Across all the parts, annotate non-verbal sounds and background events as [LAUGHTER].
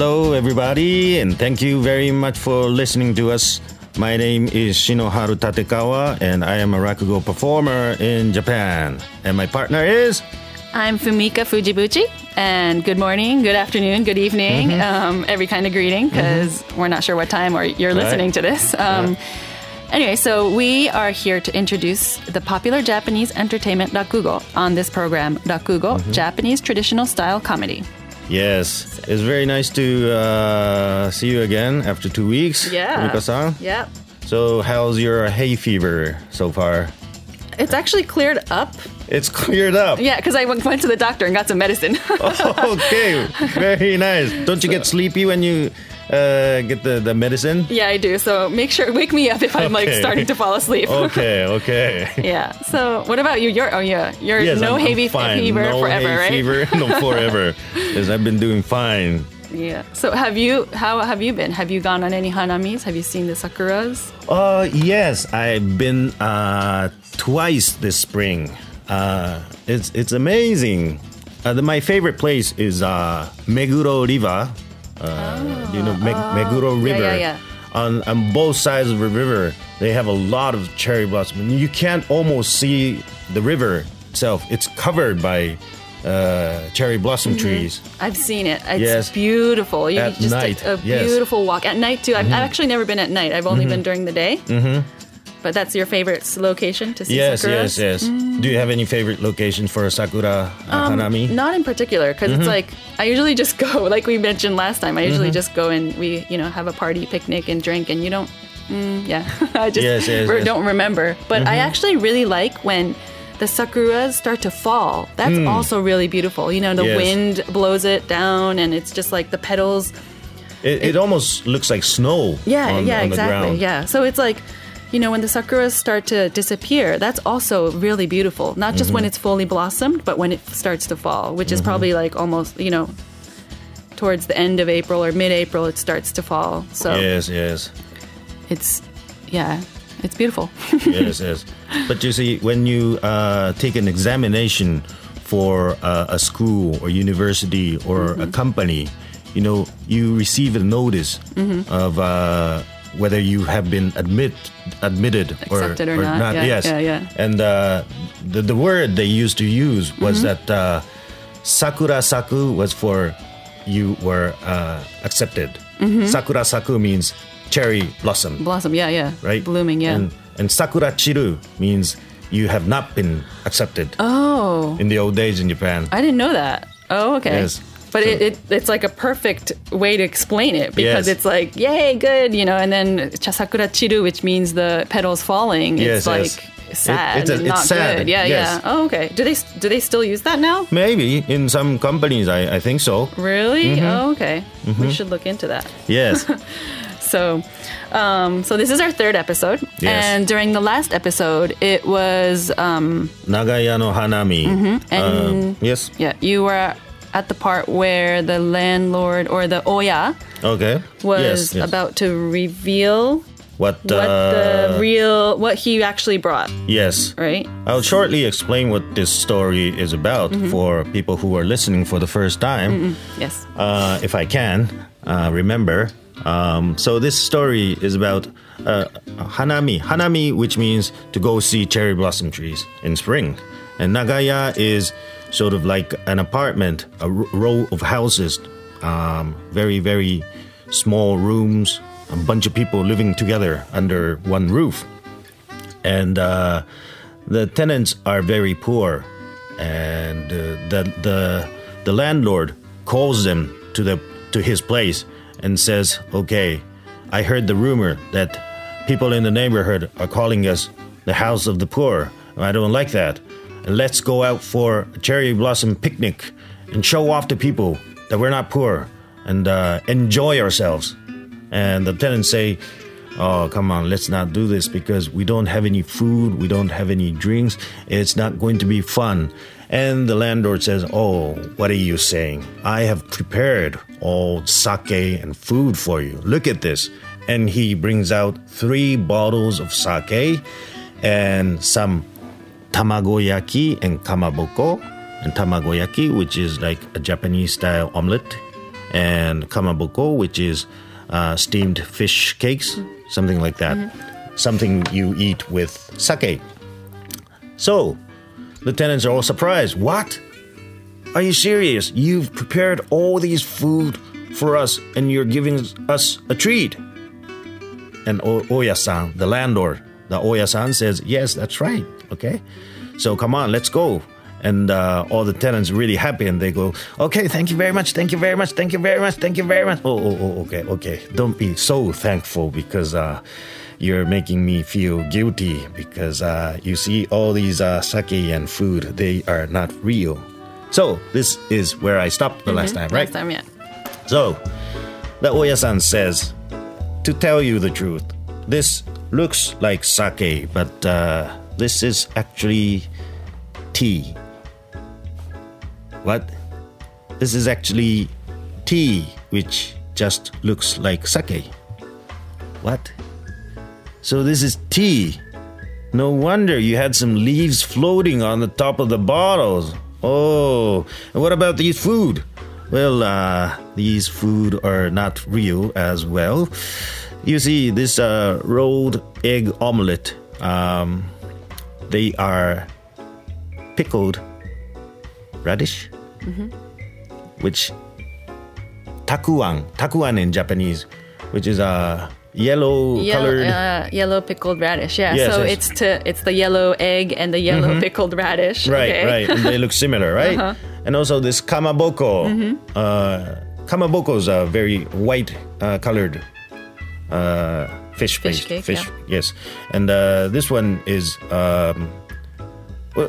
Hello, everybody, and thank you very much for listening to us. My name is Shinoharu Tatekawa, and I am a rakugo performer in Japan. And my partner is I'm Fumika Fujibuchi, and good morning, good afternoon, good evening, um, every kind of greeting, because we're not sure what time or you're listening to this. Um, Anyway, so we are here to introduce the popular Japanese entertainment rakugo on this program, Rakugo, Japanese traditional style comedy. Yes. It's very nice to uh, see you again after two weeks, Fumika-san. Yep. So, how's your hay fever so far? It's actually cleared up. It's cleared up. Yeah, because I went went to the doctor and got some medicine. [LAUGHS] okay, very nice. Don't you get sleepy when you uh, get the, the medicine? yeah, I do. So make sure, wake me up if I'm like starting to fall asleep. [LAUGHS] Okay, okay. [LAUGHS] Yeah. So what about you? You're oh yeah, you're Yes, no I'm, hay I'm fever no forever, hay right? Fever, no [LAUGHS] forever. Because I've been doing fine. Yeah. So have you? How have you been? Have you gone on any hanamis? Have you seen the sakuras? Uh, yes, I've been uh, twice this spring. Uh, it's it's amazing. Uh, the, my favorite place is uh, Meguro River. Uh, you know ah. Me- oh. Meguro yeah, River. yeah. On on both sides of the river, they have a lot of cherry blossom. And you can't almost see the river itself. It's covered by uh, cherry blossom mm-hmm. trees. I've seen it. It's Yes. beautiful. You At just night, a, a yes. beautiful walk at night too. I've, I've mm-hmm. actually never been at night. I've only been mm-hmm. during the day. Mm-hmm. But that's your favorite location to see Yes, sakuras? yes, yes. yes. Do you have any favorite locations for a sakura uh, hanami? Not in particular, because Mm-hmm. it's like I usually just [LAUGHS] go, like we mentioned last time. I usually just go and we, you know, have a party, picnic, and drink, and you don't. Mm, yeah, [LAUGHS] I just Yes, yes, re- don't remember. But I actually really like when the sakuras start to fall. That's also really beautiful. You know, the. Yes. wind blows it down, and it's just like the petals. It, it almost looks like snow. Yeah, on, yeah, on exactly. ground. Yeah. So it's like, you know, when the sakuras start to disappear, that's also really beautiful. Not just Mm-hmm. when it's fully blossomed, but when it starts to fall, which is probably like almost, you know, towards the end of April or mid-April, it starts to fall. So Yes, yes, it's, yeah, it's beautiful. [LAUGHS] yes, yes. But you see, when you uh, take an examination for uh, a school or university or Mm-hmm. a company, you know, you receive a notice Mm-hmm. of uh, whether you have been admit admitted Accepted or not. Yeah, yes, yeah, yeah. And uh, the the word they used to use was Mm-hmm. that uh, sakura saku was for you were uh, accepted. Mm-hmm. Sakura saku means cherry blossom, Blossom, yeah, yeah. right? Blooming, yeah. And, and sakura chiru means you have not been accepted. oh, In the old days in Japan. I didn't know that. Oh, okay. Yes. But So- it, it, it's like a perfect way to explain it because Yes. it's like, yay, good, you know, and then chasakura chiru, which means the petals falling. Yes, It's like yes. sad It- it's a- and it's not sad, good. Yeah, yes. yeah. Oh, okay. Do they do they still use that now? Maybe in some companies, I, I think so. Really? Mm-hmm. Oh, okay. We should look into that. Yes. [LAUGHS] So, um, so this is our third episode, Yes. and during the last episode, it was um, Nagaya no hanami. Mm-hmm. and Um, yes. yeah, you were at the part where the landlord or the oya Okay. was yes, yes. about to reveal what, what uh, the real what he actually brought, Yes. right? I'll shortly explain what this story is about Mm-hmm. for people who are listening for the first time, Yes. uh, if I can uh, remember. Um, so this story is about uh, hanami. Hanami, which means to go see cherry blossom trees in spring, and Nagaya is sort of like an apartment, a row of houses, um, very very small rooms, a bunch of people living together under one roof and uh, the tenants are very poor, and uh, the the the landlord calls them to the to his place and says, "Okay, I heard the rumor that people in the neighborhood are calling us the house of the poor. I don't like that. And let's go out for a cherry blossom picnic and show off to people that we're not poor and uh, enjoy ourselves." And the tenants say, Oh, come on, let's not do this because we don't have any food, we don't have any drinks, it's not going to be fun. And the landlord says, Oh, what are you saying? I have prepared all sake and food for you. Look at this. And he brings out three bottles of sake and some tamagoyaki and kamaboko. And tamagoyaki, which is like a Japanese style omelet, and kamaboko, which is uh, steamed fish cakes, something like that. Something you eat with sake. So, the tenants are all surprised. What? Are you serious? You've prepared all these food for us and you're giving us a treat. And o- Oya-san, the landlord, the Oya-san says, yes, that's right. Okay. So come on, let's go. And uh, all the tenants really happy and they go, okay, thank you very much, thank you very much, thank you very much, thank you very much. Oh, oh, oh okay, okay. Don't be so thankful because uh, you're making me feel guilty because uh, you see all these uh, sake and food, they are not real. So this is where I stopped the last time, right? Last time, yeah. So, the Oya-san says, to tell you the truth, this looks like sake, but uh, this is actually tea. What? This is actually tea, which just looks like sake. What? So this is tea. No wonder you had some leaves floating on the top of the bottles. Oh, and what about these food? Well, uh, these food are not real as well. You see, this uh, rolled egg omelette, um, they are pickled radish, which takuan, takuan in Japanese, which is a yellow Yellow, colored. uh, yellow pickled radish. Yeah. Yes, so yes. it's to it's the yellow egg and the yellow pickled radish. Right, okay? right. And they look similar, right? Uh-huh. And also this kamaboko. Mm-hmm. Uh, kamaboko is a very white uh, colored uh, fish, Fish cake, fish, yeah. yes. And uh, this one is um,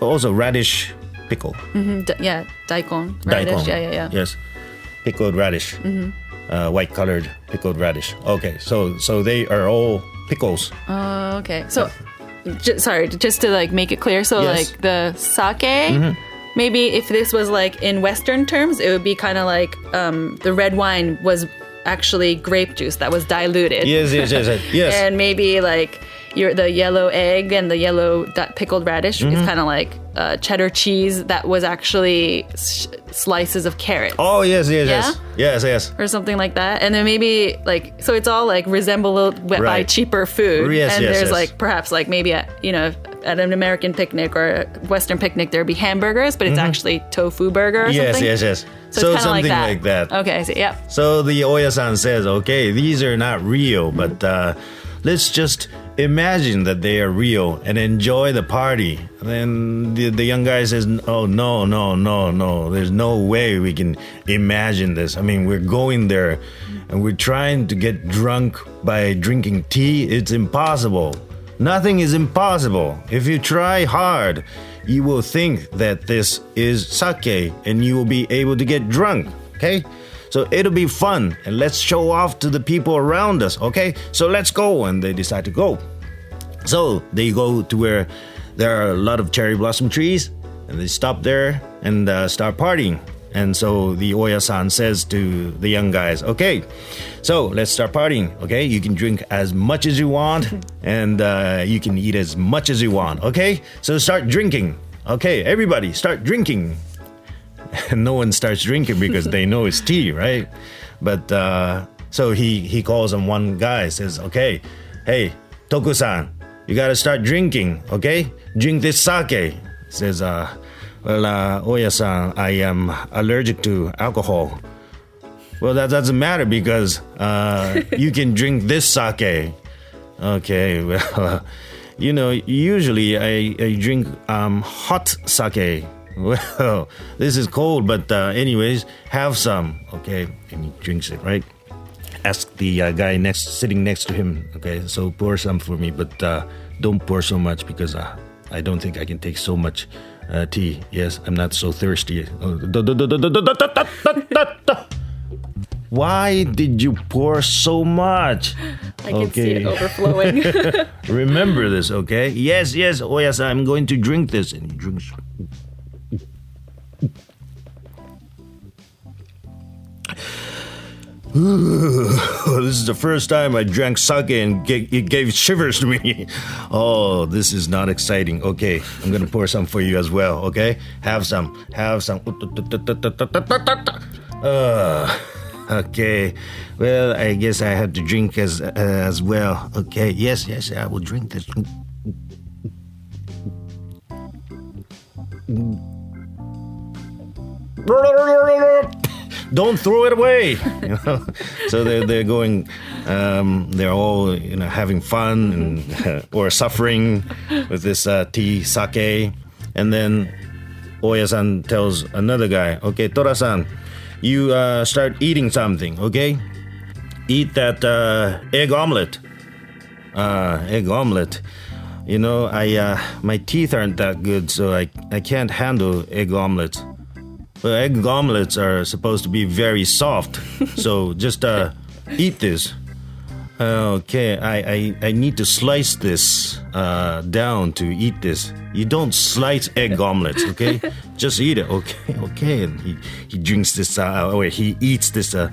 also radish pickle. Mm, d- yeah, daikon. Radish. Daikon. Yeah, yeah, yeah. Yes, pickled radish. Mm-hmm. Uh, white colored pickled radish. Okay, so so they are all pickles. Oh, okay. So, j- sorry, just to like make it clear. So, Yes. like the sake, maybe if this was like in Western terms, it would be kind of like um, the red wine was actually grape juice that was diluted. Yes, yes, yes, yes. yes. [LAUGHS] and maybe like your the yellow egg and the yellow pickled radish Mm-hmm. is kind of like uh, cheddar cheese that was actually s- slices of carrot. oh yes, yes, yes, Yeah? yes, yes. Or something like that, and then maybe like so it's all like resemble by cheaper food, Yes, and yes, there's yes. like perhaps like maybe at you know at an American picnic or a Western picnic there'd be hamburgers, but it's actually tofu burger or Mm-hmm. Yes, something. yes, yes. So, it's kind of something like that. Okay, I see. Yep. So the Oya-san says, okay, these are not real, but uh, let's just imagine that they are real and enjoy the party. And then the, the young guy says, oh, no, no, no, no. There's no way we can imagine this. I mean, we're going there and we're trying to get drunk by drinking tea. It's impossible. Nothing is impossible. If you try hard, you will think that this is sake and you will be able to get drunk. Okay? So it'll be fun and let's show off to the people around us. Okay? So let's go. And they decide to go. So they go to where there are a lot of cherry blossom trees and they stop there and uh, start partying. And so the Oya-san says to the young guys, okay, so let's start partying. Okay, you can drink as much as you want [LAUGHS] and uh, you can eat as much as you want. Okay, so start drinking. Okay, everybody start drinking. And [LAUGHS] no one starts drinking because they know it's tea, right? But uh, so he he calls on one guy, says, "Okay, hey, Toku-san, you got to start drinking. Okay, drink this sake." Says, uh, "Well, uh, Oya-san, I am allergic to alcohol." Well, that doesn't matter because uh, you can drink this sake. Okay, well, [LAUGHS] you know, usually I, I drink um, hot sake. [LAUGHS] Well, this is cold, but uh, anyways, have some. Okay, and he drinks it, right? Ask the uh, guy next, sitting next to him. Okay, so pour some for me, but uh, don't pour so much because uh, I don't think I can take so much uh, tea. Yes, I'm not so thirsty. Oh, Why did you pour so much? I can see it overflowing. Remember this, okay? Yes, yes. Oh, yes, I'm going to drink this. And he drinks. [LAUGHS] this is the first time I drank sake and ga- it gave shivers to me. [LAUGHS] Oh, this is not exciting. Okay, I'm gonna pour some for you as well. Okay, have some, have some. Uh, [LAUGHS] Okay. Well, I guess I have to drink as as well. Okay. Yes, yes, I will drink this. Don't throw it away. [LAUGHS] You know? so they're they're going. Um, they're all you know having fun and [LAUGHS] or suffering with this uh, tea sake, and then Oya-san tells another guy, "Okay, Tora-san, you uh, start eating something. Okay, eat that uh, egg omelet. Uh, egg omelet. You know, I uh, my teeth aren't that good, so I I can't handle egg omelets. But egg omelets are supposed to be very soft, [LAUGHS] so just uh, eat this. Okay, I, I, I need to slice this uh, down to eat this. You don't slice egg omelets, okay? [LAUGHS] Just eat it, okay? [LAUGHS] Okay. And he, he drinks this, uh, or he eats this uh,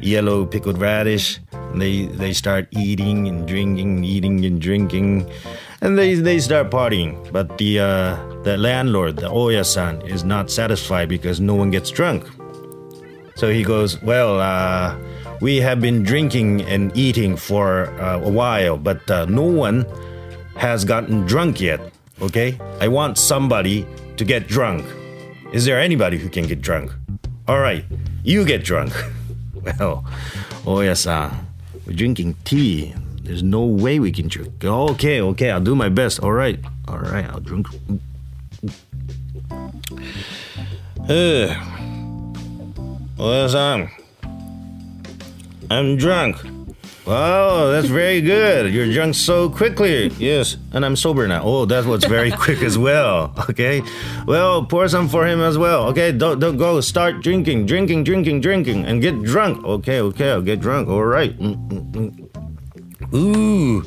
yellow pickled radish. And they they start eating and drinking, eating and drinking, and they they start partying. But the uh, the landlord, the Oya-san, is not satisfied because no one gets drunk. So he goes, Well, uh, we have been drinking and eating for uh, a while, but uh, no one has gotten drunk yet. Okay? I want somebody to get drunk. Is there anybody who can get drunk? All right, you get drunk. [LAUGHS] well, Oya-san, we're drinking tea. There's no way we can drink. Okay, okay, I'll do my best. All right, all right, I'll drink. Uh, Oya-san, I'm drunk. Wow, that's very good. You're drunk so quickly. Yes, and I'm sober now. Oh, that was very [LAUGHS] quick as well. Okay, well, pour some for him as well. Okay, don't don't go. Start drinking, drinking, drinking, drinking, and get drunk. Okay, okay, I'll get drunk. All right. Mm, mm, mm. Ooh,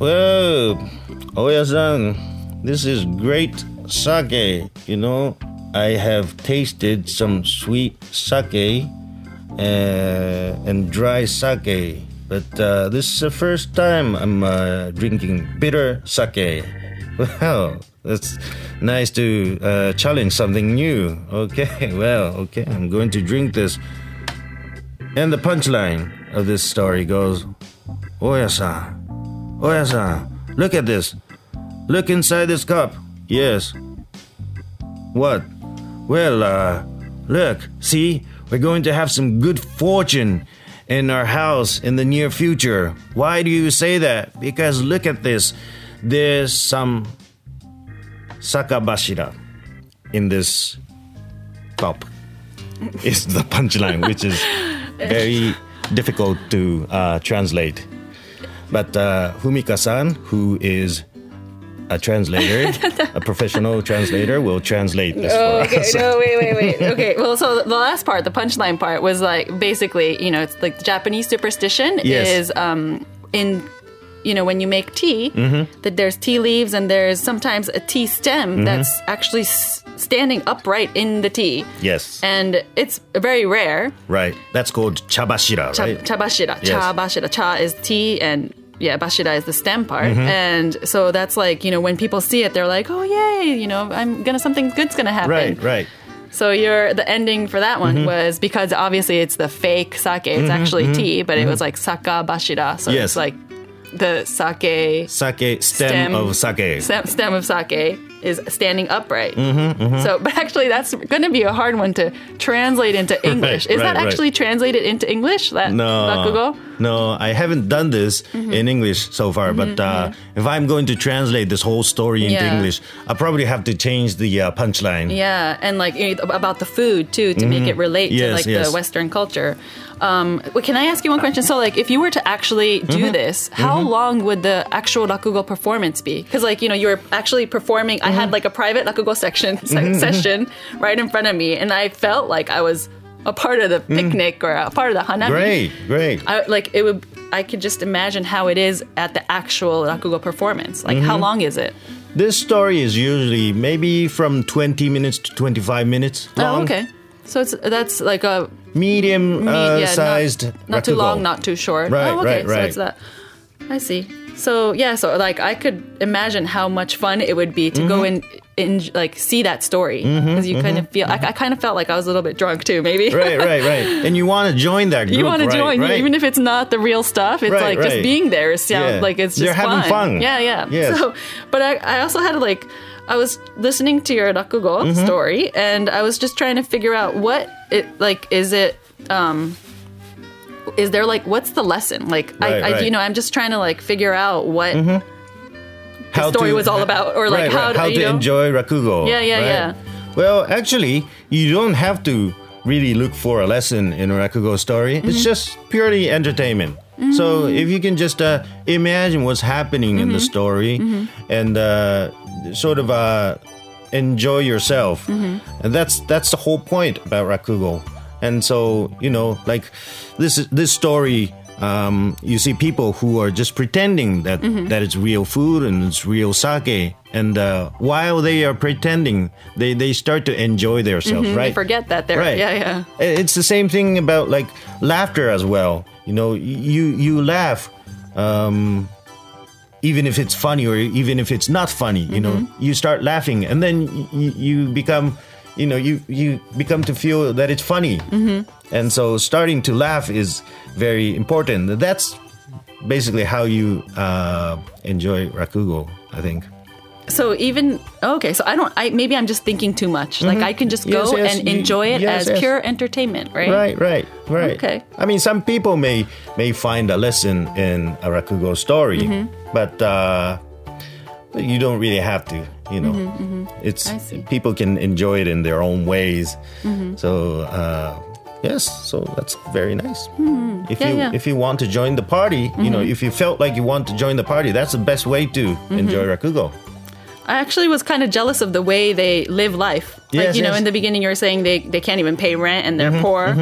well, Oya-san, this is great sake. You know, I have tasted some sweet sake uh, and dry sake. But uh, this is the first time I'm uh, drinking bitter sake. [LAUGHS] Well, that's nice to uh, challenge something new. Okay, [LAUGHS] well, okay, I'm going to drink this. And the punchline of this story goes Oya-san, Oya-san, look at this. Look inside this cup. Yes. What? Well, uh, look, see, we're going to have some good fortune in our house in the near future. Why do you say that? Because look at this. There's some sakabashira in this cup. Is the punchline, which is [LAUGHS] very difficult to uh, translate. But uh, Fumika-san, who is a translator, [LAUGHS] a professional translator, will translate this Oh, for okay, us. no, wait, wait, wait. [LAUGHS] Okay, well, so the last part, the punchline part, was like basically, you know, it's like Japanese superstition Yes. is um, in, you know, when you make tea, Mm-hmm. that there's tea leaves and there's sometimes a tea stem Mm-hmm. that's actually s- standing upright in the tea. Yes. And it's very rare. Right. That's called chabashira, Cha- right? Chabashira. Yes. Chabashira. Cha is tea and yeah, bashira is the stem part. Mm-hmm. And so that's like, you know, when people see it, they're like, oh, yay, you know, I'm gonna, something good's gonna happen. right, right. So your the ending for that one Mm-hmm. was because obviously it's the fake sake. It's actually tea, but it was like saka bashira. So Yes. it's like the sake Sake, stem, Stem. of sake. stem, stem of sake is standing upright. Mm-hmm, So, but actually, that's going to be a hard one to translate into [LAUGHS] English. is right, that right. actually translated into English? That No, rakugo? no, I haven't done this Mm-hmm. in English so far. But uh, if I'm going to translate this whole story into Yeah. English, I probably have to change the uh, punchline. Yeah, and like you know, about the food too to make it relate to Mm-hmm. Like yes. the Western culture. Um, can I ask you one question? So, like, if you were to actually do Mm-hmm. this, how long would the actual rakugo performance be? Because, like, you know, you're actually performing. I Mm-hmm. had like a private rakugo section [LAUGHS] se- session right in front of me, and I felt like I was a part of the picnic or a part of the hanami. Mm. Great, great. I, like it would. I could just imagine how it is at the actual rakugo performance. Like, how Mm-hmm. long is it? This story is usually maybe from 20 minutes to 25 minutes long. Oh, okay. So it's that's like a Medium Me- uh, yeah, sized. Not, not too long, not too short. Right, oh, okay. right, right. So it's that. I see. So yeah, so like I could imagine how much fun it would be to go in in, like see that story because you kind of feel. I, I kind of felt like I was a little bit drunk too, maybe. right, right, right. [LAUGHS] And you want to join that group. You want to join, right? even if it's not the real stuff. It's Right, like right. just being there sounds Yeah. like it's just You're having fun. Yeah, yeah. Yes. So, but I, I also had like, I was listening to your rakugo Mm-hmm. story, and I was just trying to figure out what it like. Is it um, is there like what's the lesson? Like, Right, I, I, right. Mm-hmm. you know, I'm just trying to like figure out what how story was all about, or, like, right, how to- how to know? enjoy rakugo. Yeah, yeah, yeah. Well, actually, you don't have to really look for a lesson in a rakugo story. Mm-hmm. It's just purely entertainment. So if you can just uh, imagine what's happening in the Mm-hmm. story and uh, sort of uh, enjoy yourself, Mm-hmm. and that's that's the whole point about rakugo. And so you know, like this this story. Um, you see people who are just pretending that Mm-hmm. that it's real food and it's real sake, and uh, while they are pretending, they they start to enjoy themselves, right? Mm-hmm. they forget that they're Right. yeah, yeah. It's the same thing about like laughter as well. You know, you you laugh, um, even if it's funny or even if it's not funny. You know, Mm-hmm. you start laughing, and then you, you become, you know, you you become to feel that it's funny, mm-hmm. and so starting to laugh is very important. That's basically how you uh, enjoy rakugo. I think. So even okay, so I don't. I maybe I'm just thinking too much. Like I can just go Mm-hmm. Yes, yes, and enjoy it yes, as pure entertainment, right? Right, right, right. Okay. I mean, some people may may find a lesson in a rakugo story, Mm-hmm. but uh, you don't really have to. You know, it's Mm-hmm, Mm-hmm. people can enjoy it in their own ways. So uh, yes, so that's very nice. If Hmm. Yeah, you yeah. Mm-hmm. if you want to join the party, you know, if you felt like you want to join the party, that's the best way to enjoy rakugo. I actually was kind of jealous of the way they live life. Like, Yes, you know, yes. in the beginning, you were saying they, they can't even pay rent and they're poor,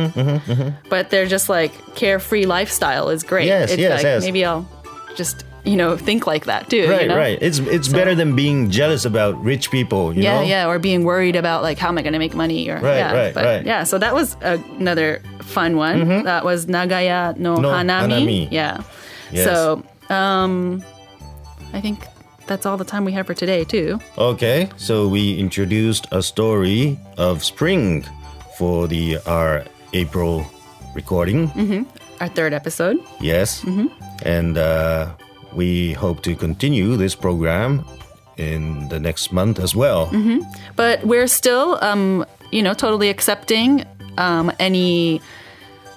but they're just like carefree lifestyle is great. Yes, it's yes, like, yes. Maybe I'll just, you know, think like that too. Right, you know? right. It's it's better than being jealous about rich people. You Yeah, know? yeah, yeah, or being worried about like how am I going to make money or Right, yeah, right, but, right. Yeah, so that was another fun one. That was Nagaya no, No Hanami. Hanami. Yeah. Yes. So, um I think that's all the time we have for today too. Okay, so we introduced a story of spring for the our April recording. mm -hmm. Our third episode. Yes, mm -hmm. and uh, we hope to continue this program in the next month as well. But we're still, um, you know, totally accepting um, any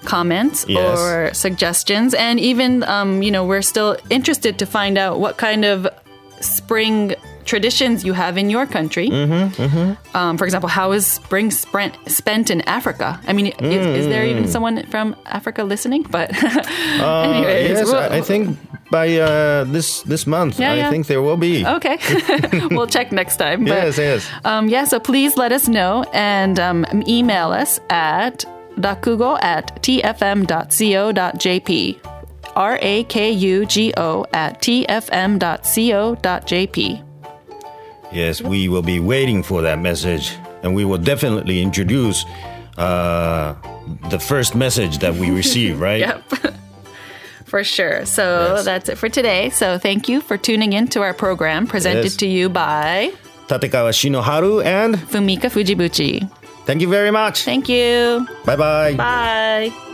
comments Yes. or suggestions. And even, um, you know, we're still interested to find out what kind of spring traditions you have in your country. Mm-hmm, Um, for example, how is spring spent, spent in Africa? I mean, is, is there even someone from Africa listening? But, [LAUGHS] anyways, Mm. Uh, yes, we'll- I, I think by uh, this this month, Yeah, I yeah. think there will be. [LAUGHS] Okay, [LAUGHS] [LAUGHS] we'll check next time. But, Yes, yes. Um, yeah, so please let us know and um, email us at rakugo at tfm.co.jp. R A K U G O at tfm.co.jp. Yes, we will be waiting for that message, and we will definitely introduce uh, the first message that we receive. Right? Yep. For sure. So Yes. that's it for today. So thank you for tuning in to our program presented Yes. to you by Tatekawa Shinoharu, and Fumika Fujibuchi. thank you very much. Thank you. Bye bye. Bye.